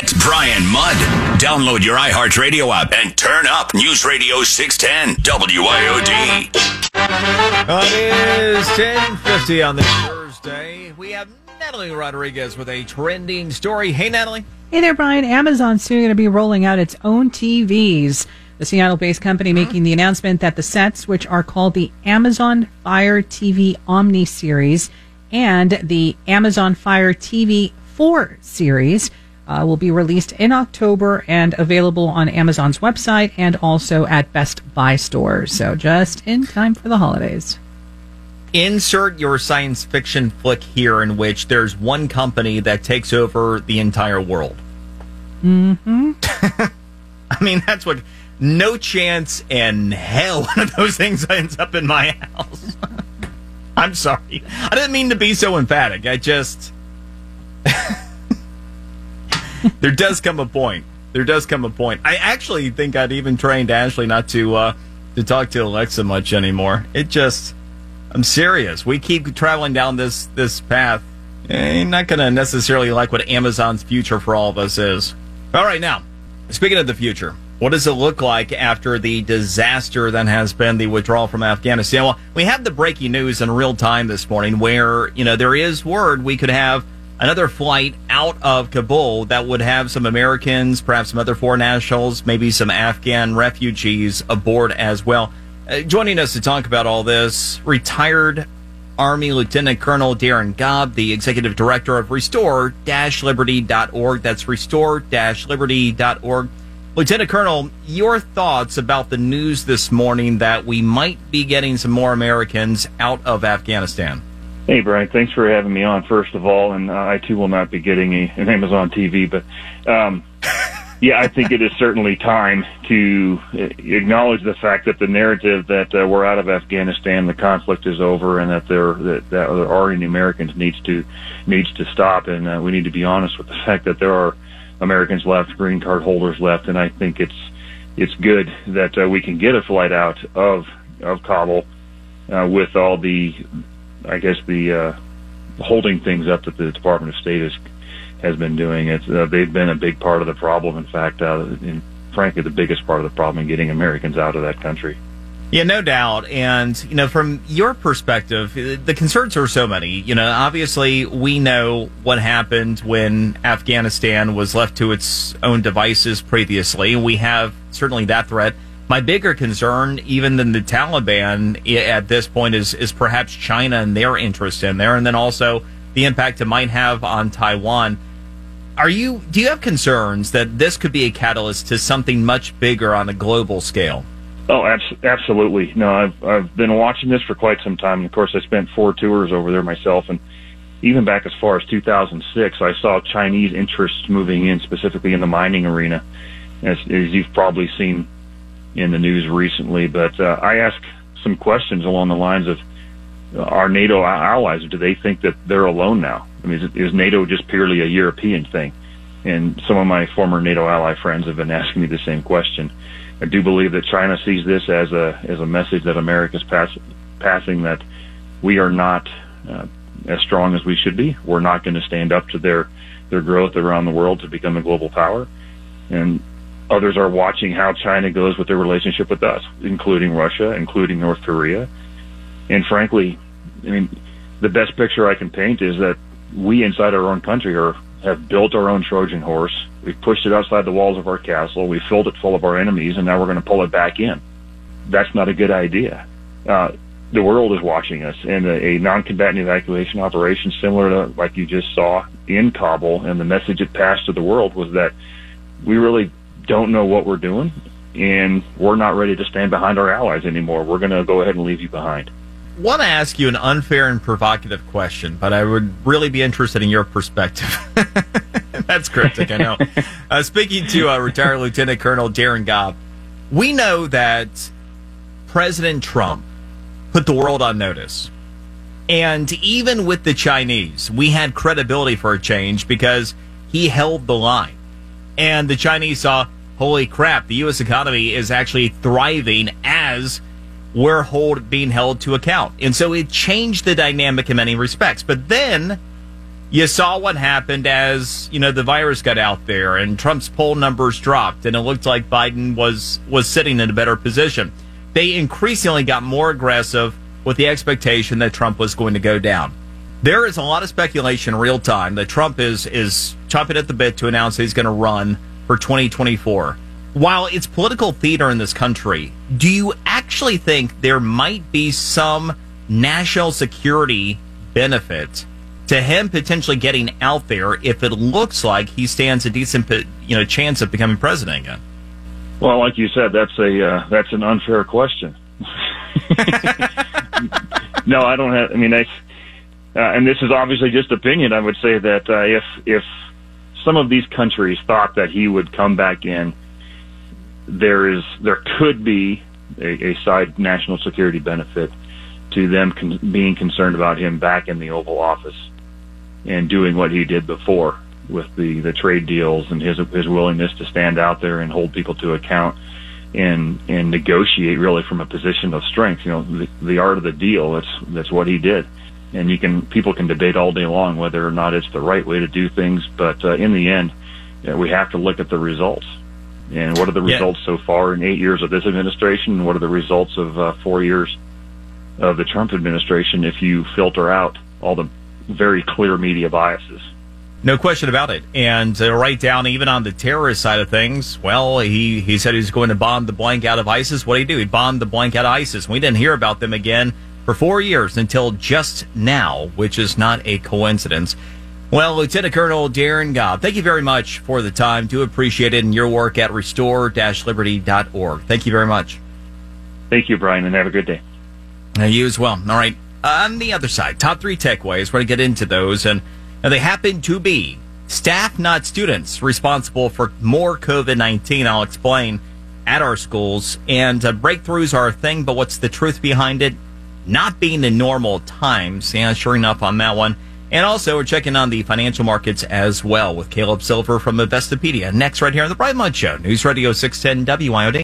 Get Brian Mudd. Download your iHeartRadio app and turn up News Radio 610 WIOD. It is 1050 on this Thursday. We have Natalie Rodriguez with a trending story. Hey, Natalie. Hey there, Brian. Amazon's soon going to be rolling out its own TVs. The Seattle based company making the announcement that the sets, which are called the Amazon Fire TV Omni series and the Amazon Fire TV 4 series, uh, will be released in October and available on Amazon's website and also at Best Buy stores. So just in time for the holidays. Insert your science fiction flick here in which there's one company that takes over the entire world. Mm-hmm. I mean, that's what. No chance in hell one of those things ends up in my house. I'm sorry. I didn't mean to be so emphatic. I just. there does come a point. There does come a point. I actually think I'd even trained Ashley not to uh, to talk to Alexa much anymore. It just, I'm serious. We keep traveling down this this path. Eh, You're not going to necessarily like what Amazon's future for all of us is. All right, now speaking of the future, what does it look like after the disaster that has been the withdrawal from Afghanistan? Well, we have the breaking news in real time this morning, where you know there is word we could have another flight out of Kabul that would have some Americans, perhaps some other foreign nationals, maybe some Afghan refugees aboard as well. Uh, joining us to talk about all this, retired Army Lieutenant Colonel Darin Gaub, the executive director of restore-liberty.org. That's restore-liberty.org. Lieutenant Colonel, your thoughts about the news this morning that we might be getting some more Americans out of Afghanistan? Hey, Brian. Thanks for having me on, first of all. And uh, I, too, will not be getting a, an Amazon TV. But, um, yeah, I think it is certainly time to uh, acknowledge the fact that the narrative that uh, we're out of Afghanistan, the conflict is over, and that there that, that there are any Americans needs to needs to stop. And uh, we need to be honest with the fact that there are Americans left, green card holders left, and I think it's it's good that uh, we can get a flight out of of Kabul uh, with all the I guess the uh, holding things up that the Department of State has has been doing. It's uh, they've been a big part of the problem. In fact, uh, in, frankly, the biggest part of the problem in getting Americans out of that country. Yeah, no doubt. And, you know, from your perspective, the concerns are so many. You know, obviously, we know what happened when Afghanistan was left to its own devices previously. We have certainly that threat. My bigger concern, even than the Taliban at this point, is, is perhaps China and their interest in there, and then also the impact it might have on Taiwan. Are you, do you have concerns that this could be a catalyst to something much bigger on a global scale? Oh, abs- absolutely. No, I've I've been watching this for quite some time. Of course, I spent four tours over there myself, and even back as far as 2006, I saw Chinese interests moving in, specifically in the mining arena, as, as you've probably seen in the news recently. But uh, I ask some questions along the lines of uh, our NATO allies. Do they think that they're alone now? I mean, is, is NATO just purely a European thing? And some of my former NATO ally friends have been asking me the same question. I do believe that China sees this as a as a message that America's pass, passing that we are not uh, as strong as we should be. We're not going to stand up to their their growth around the world to become a global power, and others are watching how China goes with their relationship with us, including Russia, including North Korea, and frankly, I mean, the best picture I can paint is that we inside our own country are have built our own Trojan horse. We've pushed it outside the walls of our castle. We filled it full of our enemies, and now we're going to pull it back in. That's not a good idea. Uh, the world is watching us, and a, a non-combatant evacuation operation similar to like you just saw in Kabul, and the message it passed to the world was that we really don't know what we're doing, and we're not ready to stand behind our allies anymore. We're going to go ahead and leave you behind I want to ask you an unfair and provocative question, but I would really be interested in your perspective. That's cryptic, I know. uh, speaking to uh, retired Lieutenant Colonel Darin Gaub, we know that President Trump put the world on notice. And even with the Chinese, we had credibility for a change because he held the line. And the Chinese saw, holy crap, the U.S. economy is actually thriving as we're hold, being held to account. And so it changed the dynamic in many respects. But then you saw what happened as you know the virus got out there and Trump's poll numbers dropped, and it looked like Biden was was sitting in a better position. They increasingly got more aggressive with the expectation that Trump was going to go down. There is a lot of speculation real time that Trump is is chopping at the bit to announce he's going to run for 2024. While it's political theater in this country, do you actually think there might be some national security benefit to him potentially getting out there if it looks like he stands a decent you know chance of becoming president again? Well, like you said, that's a uh, that's an unfair question. no, I don't have. I mean, I, uh, and this is obviously just opinion. I would say that uh, if if some of these countries thought that he would come back in, there is there could be a, a side national security benefit to them con- being concerned about him back in the Oval Office and doing what he did before with the the trade deals and his his willingness to stand out there and hold people to account and and negotiate really from a position of strength. You know, the, the art of the deal. That's that's what he did. And you can people can debate all day long whether or not it's the right way to do things, but uh, in the end, you know, we have to look at the results. And what are the results yeah. so far in eight years of this administration? And what are the results of uh, four years of the Trump administration? If you filter out all the very clear media biases. No question about it. And uh, right down, even on the terrorist side of things, well, he, he said he was going to bomb the blank out of ISIS. What did he do? He bombed the blank out of ISIS. We didn't hear about them again for four years until just now, which is not a coincidence. Well, Lieutenant Colonel Darin Gaub, thank you very much for the time. Do appreciate it and your work at restore-liberty.org. Thank you very much. Thank you, Brian, and have a good day. And you as well. All right. On the other side, top three tech ways. We're going to get into those. And they happen to be staff, not students, responsible for more COVID 19. I'll explain at our schools. And uh, breakthroughs are a thing, but what's the truth behind it? Not being the normal times. Yeah, sure enough on that one. And also, we're checking on the financial markets as well with Caleb Silver from Investopedia. Next, right here on the Brian Mudd Show, News Radio 610 WIOD.